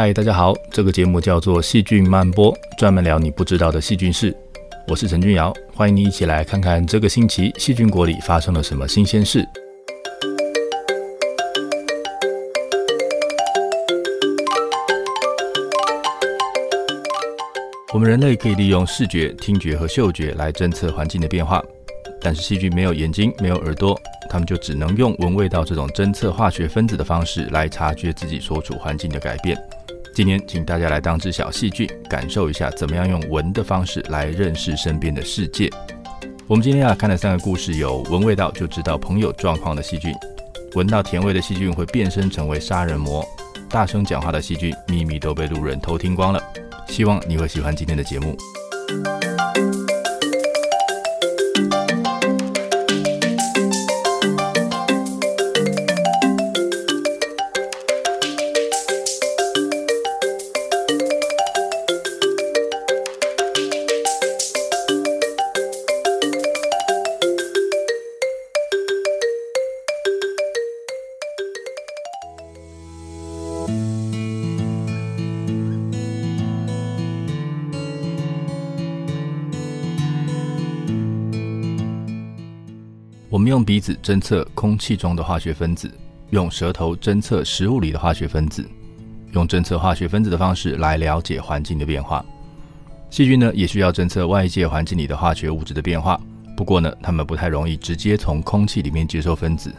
嗨，大家好，这个节目叫做《细菌漫播》，专门聊你不知道的细菌事。我是陈君尧，欢迎你一起来看看这个星期细菌国里发生了什么新鲜事。我们人类可以利用视觉、听觉和嗅觉来侦测环境的变化，但是细菌没有眼睛，没有耳朵，它们就只能用闻味道这种侦测化学分子的方式来察觉自己所处环境的改变。今天，请大家来当只小细菌，感受一下怎么样用闻的方式来认识身边的世界。我们今天要看的三个故事有：闻味道就知道朋友状况的细菌；闻到甜味的细菌会变身成为杀人魔；大声讲话的细菌秘密都被路人偷听光了。希望你会喜欢今天的节目。子侦测空气中的化学分子，用舌头侦测食物里的化学分子，用侦测化学分子的方式来了解环境的变化。细菌呢，也需要侦测外界环境里的化学物质的变化。不过呢，它们不太容易直接从空气里面接收分子，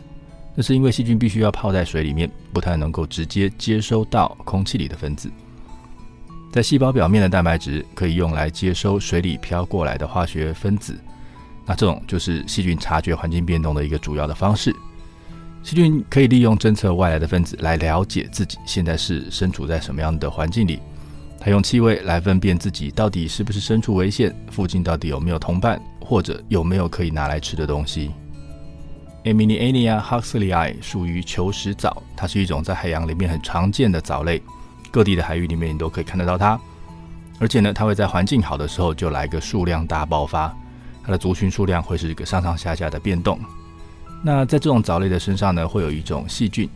那是因为细菌必须要泡在水里面，不太能够直接接收到空气里的分子。在细胞表面的蛋白质可以用来接收水里飘过来的化学分子。那这种就是细菌察觉环境变动的一个主要的方式。细菌可以利用侦测外来的分子来了解自己现在是身处在什么样的环境里。它用气味来分辨自己到底是不是身处危险，附近到底有没有同伴，或者有没有可以拿来吃的东西。Aminiania huxleyi 属于球石藻，它是一种在海洋里面很常见的藻类，各地的海域里面你都可以看得到它。而且呢，它会在环境好的时候就来个数量大爆发。它的族群数量会是一个上上下下的变动。那在这种藻类的身上呢，会有一种细菌。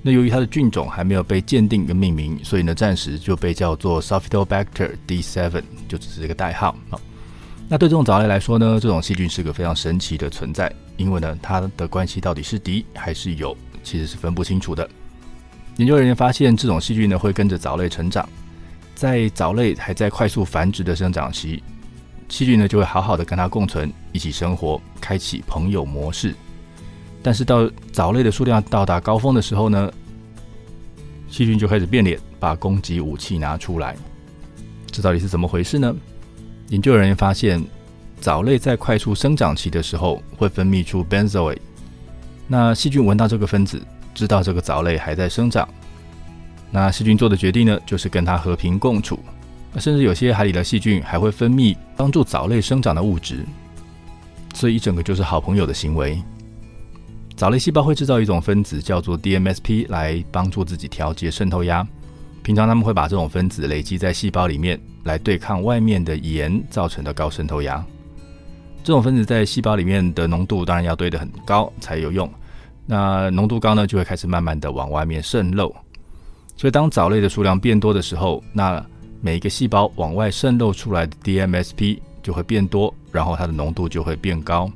那由于它的菌种还没有被鉴定跟命名，所以呢，暂时就被叫做 Sophitobacter D7，就只是一个代号。那对这种藻类来说呢，这种细菌是个非常神奇的存在，因为呢，它的关系到底是敌还是友，其实是分不清楚的。研究人员发现，这种细菌呢会跟着藻类成长，在藻类还在快速繁殖的生长期。细菌呢就会好好的跟它共存，一起生活，开启朋友模式。但是到藻类的数量到达高峰的时候呢，细菌就开始变脸，把攻击武器拿出来。这到底是怎么回事呢？研究人员发现，藻类在快速生长期的时候会分泌出 benzoate。那细菌闻到这个分子，知道这个藻类还在生长。那细菌做的决定呢，就是跟它和平共处。甚至有些海里的细菌还会分泌帮助藻类生长的物质，所以一整个就是好朋友的行为。藻类细胞会制造一种分子叫做 DMSP 来帮助自己调节渗透压。平常他们会把这种分子累积在细胞里面，来对抗外面的盐造成的高渗透压。这种分子在细胞里面的浓度当然要堆得很高才有用。那浓度高呢，就会开始慢慢的往外面渗漏。所以当藻类的数量变多的时候，那每一个细胞往外渗漏出来的 DMSP 就会变多，然后它的浓度就会变高。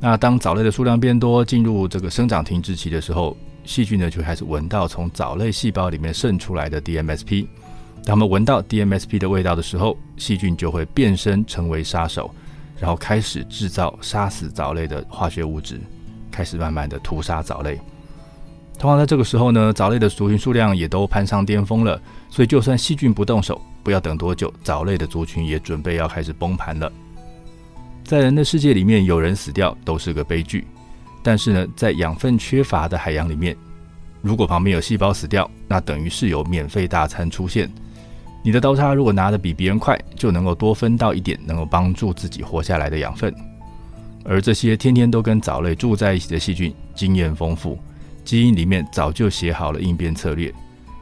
那当藻类的数量变多，进入这个生长停滞期的时候，细菌呢就开始闻到从藻类细胞里面渗出来的 DMSP。当它们闻到 DMSP 的味道的时候，细菌就会变身成为杀手，然后开始制造杀死藻类的化学物质，开始慢慢的屠杀藻类。通常在这个时候呢，藻类的族群数量也都攀上巅峰了，所以就算细菌不动手，不要等多久，藻类的族群也准备要开始崩盘了。在人的世界里面，有人死掉都是个悲剧，但是呢，在养分缺乏的海洋里面，如果旁边有细胞死掉，那等于是有免费大餐出现。你的刀叉如果拿得比别人快，就能够多分到一点，能够帮助自己活下来的养分。而这些天天都跟藻类住在一起的细菌，经验丰富，基因里面早就写好了应变策略。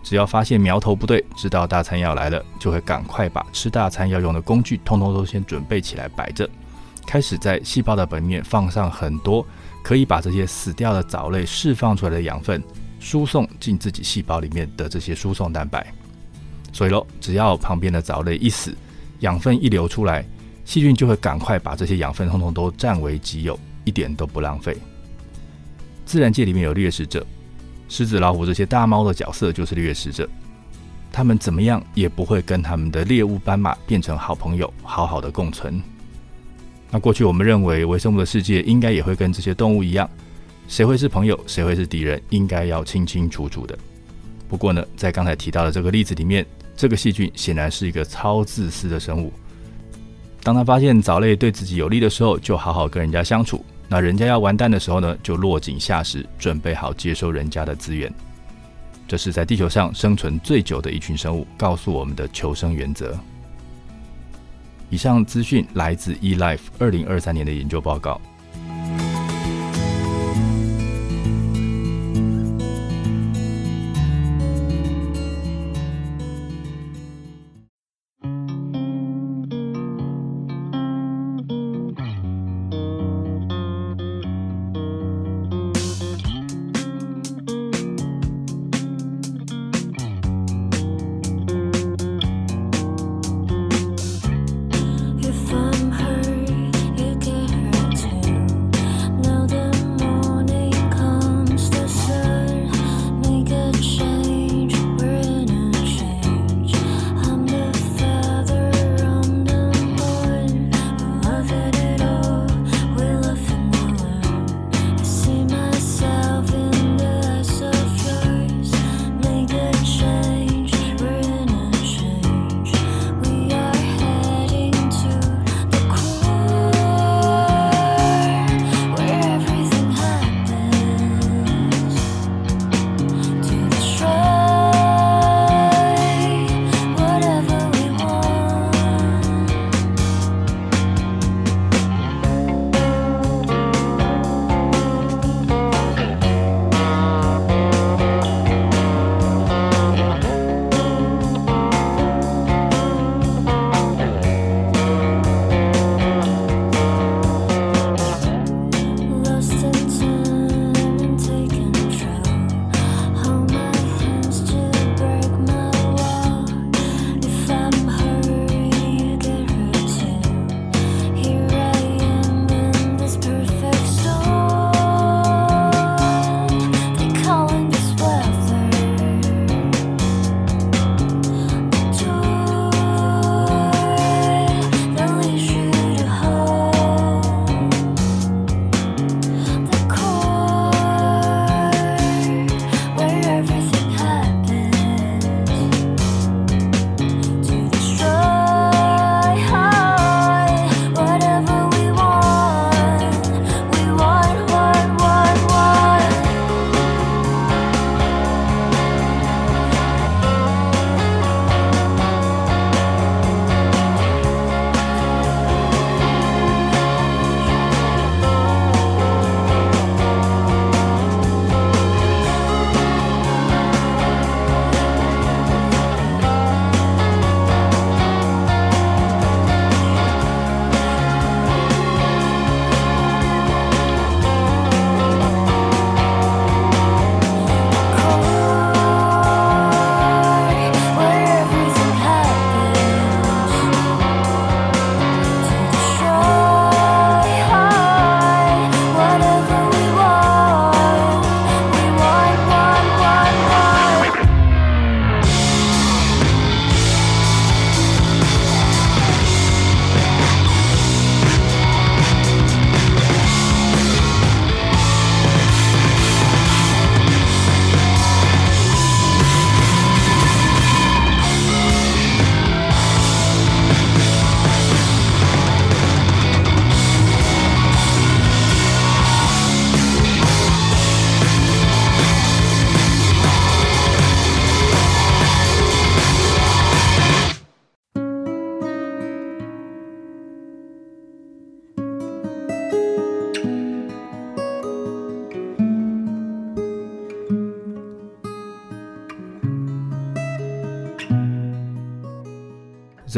只要发现苗头不对，知道大餐要来了，就会赶快把吃大餐要用的工具，通通都先准备起来摆着，开始在细胞的本面放上很多可以把这些死掉的藻类释放出来的养分，输送进自己细胞里面的这些输送蛋白。所以喽，只要旁边的藻类一死，养分一流出来，细菌就会赶快把这些养分通通都占为己有，一点都不浪费。自然界里面有掠食者，狮子、老虎这些大猫的角色就是掠食者，它们怎么样也不会跟他们的猎物斑马变成好朋友，好好的共存。那过去我们认为微生物的世界应该也会跟这些动物一样，谁会是朋友，谁会是敌人，应该要清清楚楚的。不过呢，在刚才提到的这个例子里面，这个细菌显然是一个超自私的生物。当他发现藻类对自己有利的时候，就好好跟人家相处；那人家要完蛋的时候呢，就落井下石，准备好接收人家的资源。这是在地球上生存最久的一群生物，告诉我们的求生原则。以上资讯来自 eLife 二零二三年的研究报告。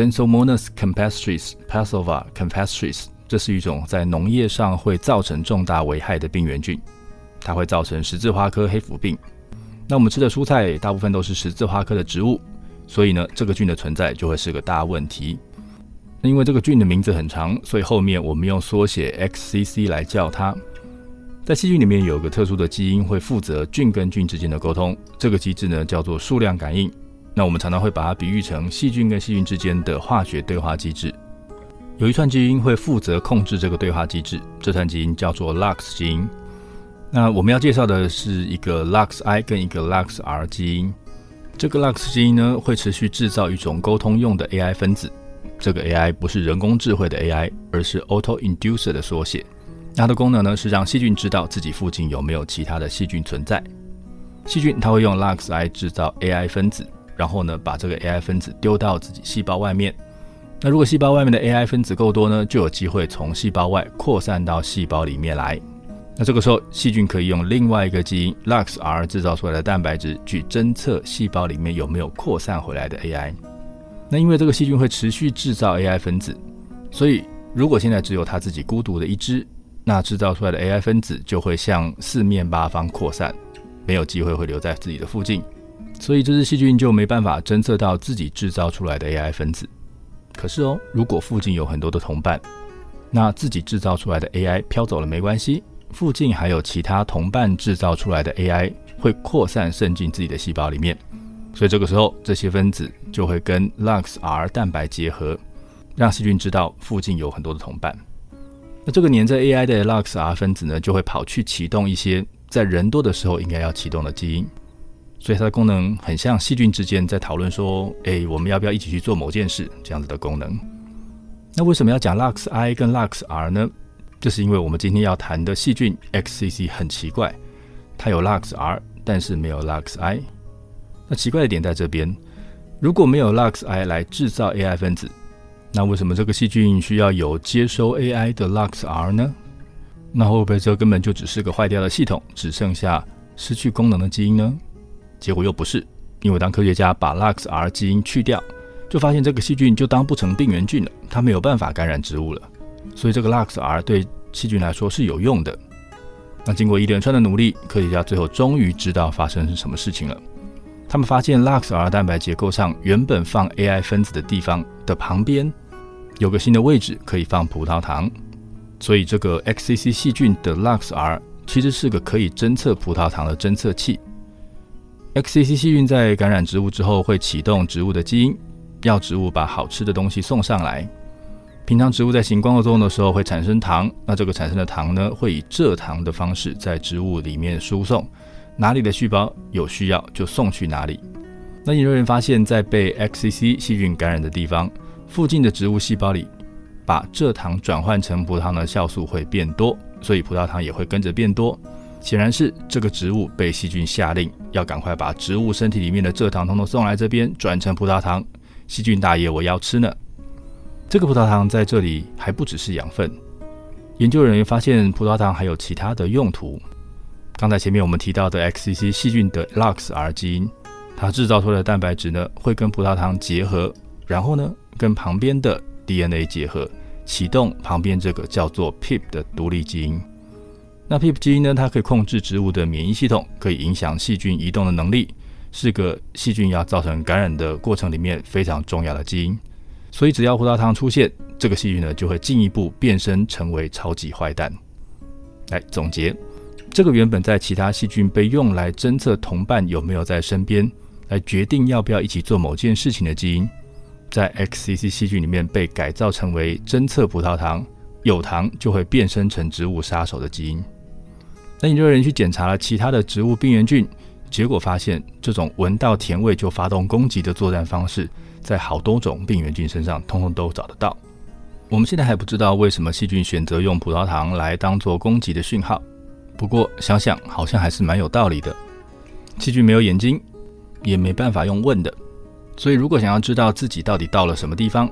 Zensomonas campestris Passova campestris，这是一种在农业上会造成重大危害的病原菌，它会造成十字花科黑腐病。那我们吃的蔬菜大部分都是十字花科的植物，所以呢，这个菌的存在就会是个大问题。那因为这个菌的名字很长，所以后面我们用缩写 XCC 来叫它。在细菌里面有个特殊的基因会负责菌跟菌之间的沟通，这个机制呢叫做数量感应。那我们常常会把它比喻成细菌跟细菌之间的化学对话机制。有一串基因会负责控制这个对话机制，这串基因叫做 LUX 基因。那我们要介绍的是一个 LUX-I 跟一个 LUX-R 基因。这个 LUX 基因呢会持续制造一种沟通用的 AI 分子。这个 AI 不是人工智慧的 AI，而是 Auto-Inducer 的缩写。它的功能呢是让细菌知道自己附近有没有其他的细菌存在。细菌它会用 LUX-I 制造 AI 分子，然后呢把这个 AI 分子丢到自己细胞外面。那如果细胞外面的 AI 分子够多呢，就有机会从细胞外扩散到细胞里面来。那这个时候，细菌可以用另外一个基因 LUX-R 制造出来的蛋白质去侦测细胞里面有没有扩散回来的 AI。那因为这个细菌会持续制造 AI 分子，所以如果现在只有它自己孤独的一只。那制造出来的 AI 分子就会向四面八方扩散，没有机会会留在自己的附近，所以这只细菌就没办法侦测到自己制造出来的 AI 分子。可是哦，如果附近有很多的同伴，那自己制造出来的 AI 飘走了没关系，附近还有其他同伴制造出来的 AI 会扩散渗进自己的细胞里面，所以这个时候这些分子就会跟 LUX-R 蛋白结合，让细菌知道附近有很多的同伴。那这个黏着 AI 的 LUX-R 分子呢，就会跑去启动一些在人多的时候应该要启动的基因，所以它的功能很像细菌之间在讨论说，哎，我们要不要一起去做某件事这样子的功能。那为什么要讲 LUX-I 跟 LUX-R 呢？就是因为我们今天要谈的细菌 XCC 很奇怪，它有 LUX-R，但是没有 LUX-I。那奇怪的点在这边，如果没有 LUX-I 来制造 AI 分子。那为什么这个细菌需要有接收 AI 的 LUX-R 呢？那会不会这根本就只是个坏掉的系统，只剩下失去功能的基因呢？结果又不是，因为当科学家把 LUX-R 基因去掉，就发现这个细菌就当不成病原菌了，它没有办法感染植物了。所以这个 LUX-R 对细菌来说是有用的。那经过一连串的努力，科学家最后终于知道发生是什么事情了。他们发现 LUX-R 蛋白结构上原本放 AI 分子的地方的旁边。有个新的位置可以放葡萄糖，所以这个 XCC 细菌的 LUX-R 其实是个可以侦测葡萄糖的侦测器。XCC 细菌在感染植物之后会启动植物的基因，要植物把好吃的东西送上来。平常植物在行光合作用的时候会产生糖，那这个产生的糖呢会以蔗糖的方式在植物里面输送，哪里的细胞有需要就送去哪里。那研究人员发现，在被 XCC 细菌感染的地方。附近的植物细胞里，把蔗糖转换成葡萄糖的酵素会变多，所以葡萄糖也会跟着变多。显然是这个植物被细菌下令要赶快把植物身体里面的蔗糖通通送来这边，转成葡萄糖。细菌大爷，我要吃呢！这个葡萄糖在这里还不只是养分。研究人员发现葡萄糖还有其他的用途。刚才前面我们提到的 XCC 细菌的 LUX-R 基因，它制造出来的蛋白质呢，会跟葡萄糖结合，然后呢？跟旁边的 DNA 结合，启动旁边这个叫做 PIP 的独立基因。那 PIP 基因呢？它可以控制植物的免疫系统，可以影响细菌移动的能力，是个细菌要造成感染的过程里面非常重要的基因。所以只要葡萄糖出现，这个细菌呢就会进一步变身成为超级坏蛋。来总结，这个原本在其他细菌被用来侦测同伴有没有在身边，来决定要不要一起做某件事情的基因。在 XCC 细菌里面被改造成为侦测葡萄糖有糖就会变身成植物杀手的基因。那研究人员去检查了其他的植物病原菌，结果发现这种闻到甜味就发动攻击的作战方式，在好多种病原菌身上通通都找得到。我们现在还不知道为什么细菌选择用葡萄糖来当做攻击的讯号，不过想想好像还是蛮有道理的。细菌没有眼睛，也没办法用问的。所以，如果想要知道自己到底到了什么地方，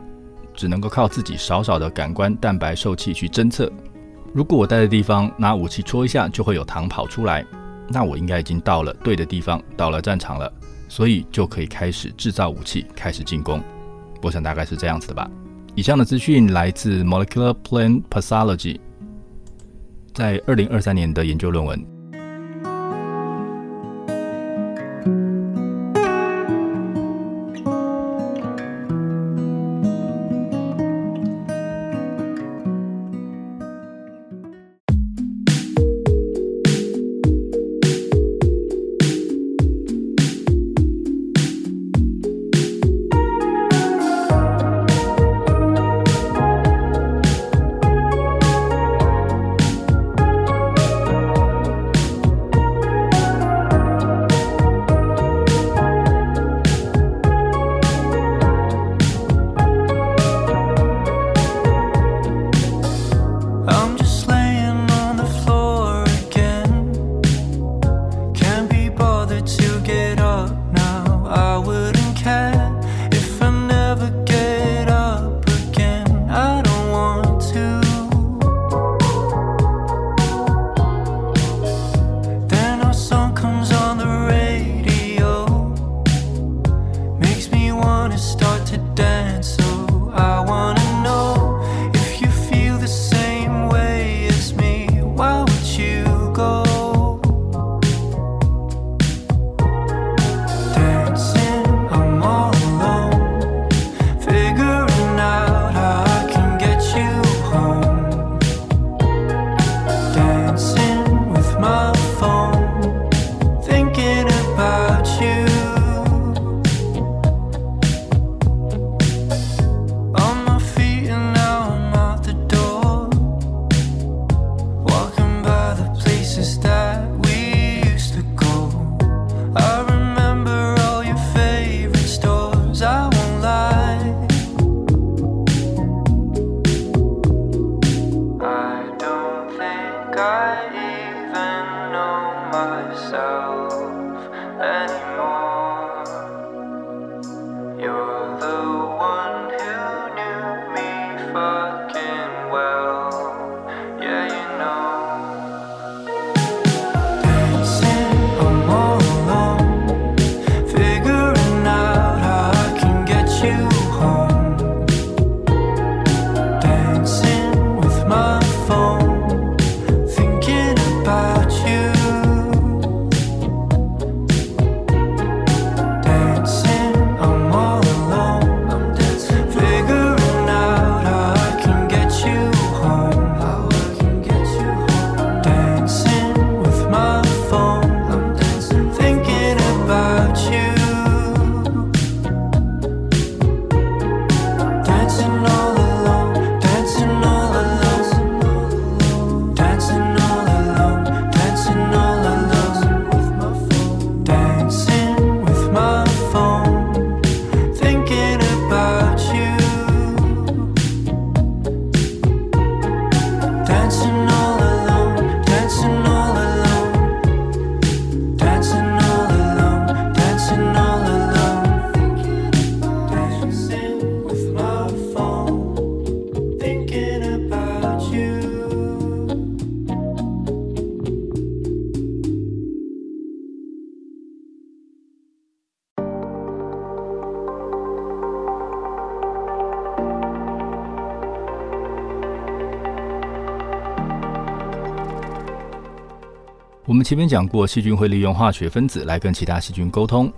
只能够靠自己少少的感官蛋白受器去侦测。如果我待的地方拿武器戳一下就会有糖跑出来，那我应该已经到了对的地方，到了战场了，所以就可以开始制造武器，开始进攻。我想大概是这样子的吧。以上的资讯来自 Molecular Plant Pathology，在二零二三年的研究论文。我们前面讲过，细菌会利用化学分子来跟其他细菌沟通，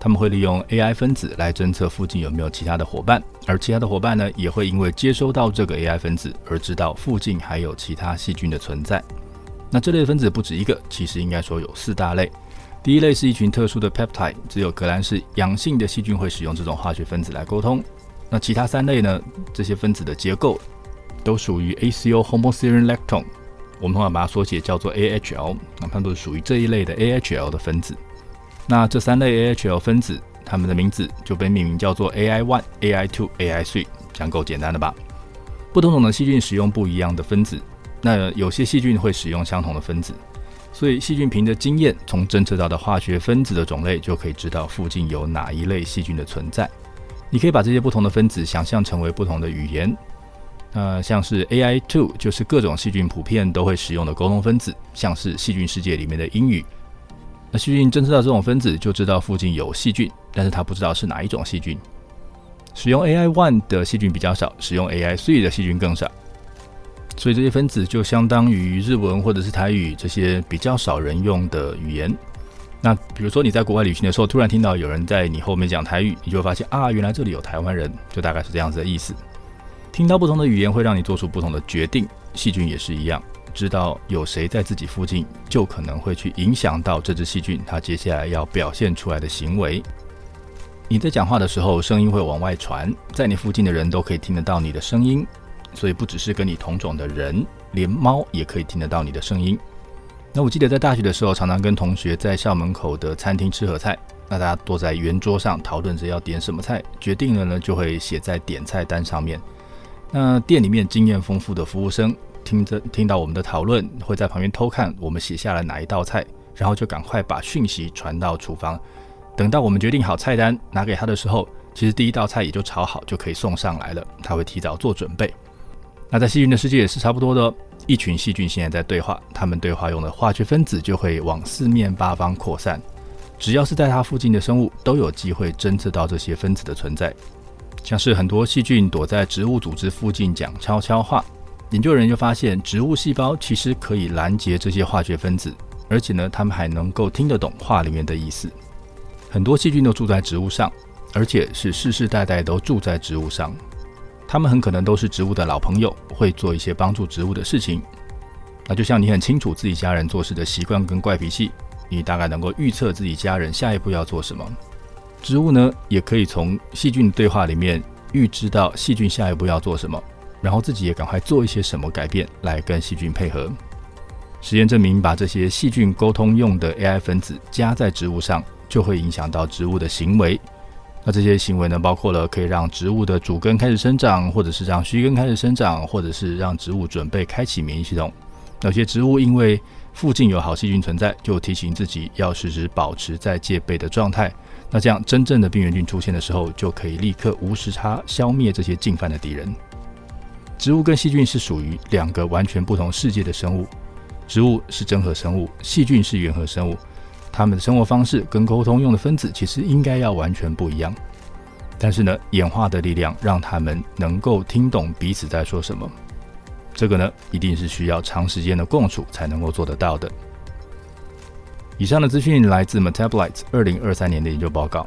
他们会利用 AI 分子来侦测附近有没有其他的伙伴，而其他的伙伴呢，也会因为接收到这个 AI 分子而知道附近还有其他细菌的存在。那这类分子不止一个，其实应该说有四大类。第一类是一群特殊的 peptide，只有革兰氏阳性的细菌会使用这种化学分子来沟通。那其他三类呢，这些分子的结构都属于 ACO homoserine lactone。我们通常把它缩写叫做 AHL，那它们都是属于这一类的 AHL 的分子。那这三类 AHL 分子，它们的名字就被命名叫做 AI one、AI two、AI three，讲够简单的吧？不同种的细菌使用不一样的分子，那有些细菌会使用相同的分子，所以细菌凭着经验，从侦测到的化学分子的种类，就可以知道附近有哪一类细菌的存在。你可以把这些不同的分子想象成为不同的语言。呃，像是 AI two 就是各种细菌普遍都会使用的沟通分子，像是细菌世界里面的英语。那细菌侦测到这种分子，就知道附近有细菌，但是它不知道是哪一种细菌。使用 AI One 的细菌比较少，使用 AI Three 的细菌更少。所以这些分子就相当于日文或者是台语这些比较少人用的语言。那比如说你在国外旅行的时候，突然听到有人在你后面讲台语，你就会发现啊，原来这里有台湾人，就大概是这样子的意思。听到不同的语言会让你做出不同的决定，细菌也是一样。知道有谁在自己附近，就可能会去影响到这只细菌它接下来要表现出来的行为。你在讲话的时候，声音会往外传，在你附近的人都可以听得到你的声音，所以不只是跟你同种的人，连猫也可以听得到你的声音。那我记得在大学的时候，常常跟同学在校门口的餐厅吃盒菜。那大家坐在圆桌上讨论着要点什么菜，决定了呢，就会写在点菜单上面。那店里面经验丰富的服务生听着听到我们的讨论，会在旁边偷看我们写下了哪一道菜，然后就赶快把讯息传到厨房。等到我们决定好菜单拿给他的时候，其实第一道菜也就炒好，就可以送上来了。他会提早做准备。那在细菌的世界也是差不多的。一群细菌现在在对话，他们对话用的化学分子就会往四面八方扩散。只要是在它附近的生物，都有机会侦测到这些分子的存在。像是很多细菌躲在植物组织附近讲悄悄话，研究人员就发现，植物细胞其实可以拦截这些化学分子，而且呢，它们还能够听得懂话里面的意思。很多细菌都住在植物上，而且是世世代代都住在植物上。他们很可能都是植物的老朋友，会做一些帮助植物的事情。那就像你很清楚自己家人做事的习惯跟怪脾气，你大概能够预测自己家人下一步要做什么。植物呢，也可以从细菌对话里面预知到细菌下一步要做什么，然后自己也赶快做一些什么改变来跟细菌配合。实验证明，把这些细菌沟通用的 AI 分子加在植物上，就会影响到植物的行为。那这些行为呢，包括了可以让植物的主根开始生长，或者是让须根开始生长，或者是让植物准备开启免疫系统。有些植物因为附近有好细菌存在，就提醒自己要时时保持在戒备的状态。那这样真正的病原菌出现的时候，就可以立刻无时差消灭这些进犯的敌人。植物跟细菌是属于两个完全不同世界的生物，植物是真核生物，细菌是原核生物。它们的生活方式跟沟通用的分子其实应该要完全不一样，但是呢，演化的力量让他们能够听懂彼此在说什么。这个呢，一定是需要长时间的共处才能够做得到的。以上的资讯来自 Metabolites 二零二三年的研究报告。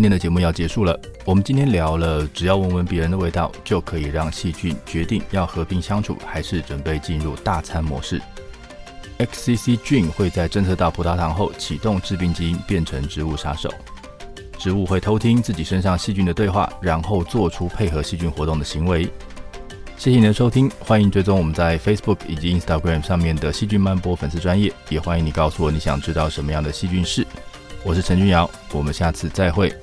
今天的节目要结束了。我们今天聊了，只要闻闻别人的味道，就可以让细菌决定要和平相处，还是准备进入大餐模式。XCC 菌会在侦测到葡萄糖后启动致病基因，变成植物杀手。植物会偷听自己身上细菌的对话，然后做出配合细菌活动的行为。谢谢你的收听，欢迎追踪我们在 Facebook 以及 Instagram 上面的细菌漫播粉丝专业，也欢迎你告诉我你想知道什么样的细菌事。我是陈君瑶，我们下次再会。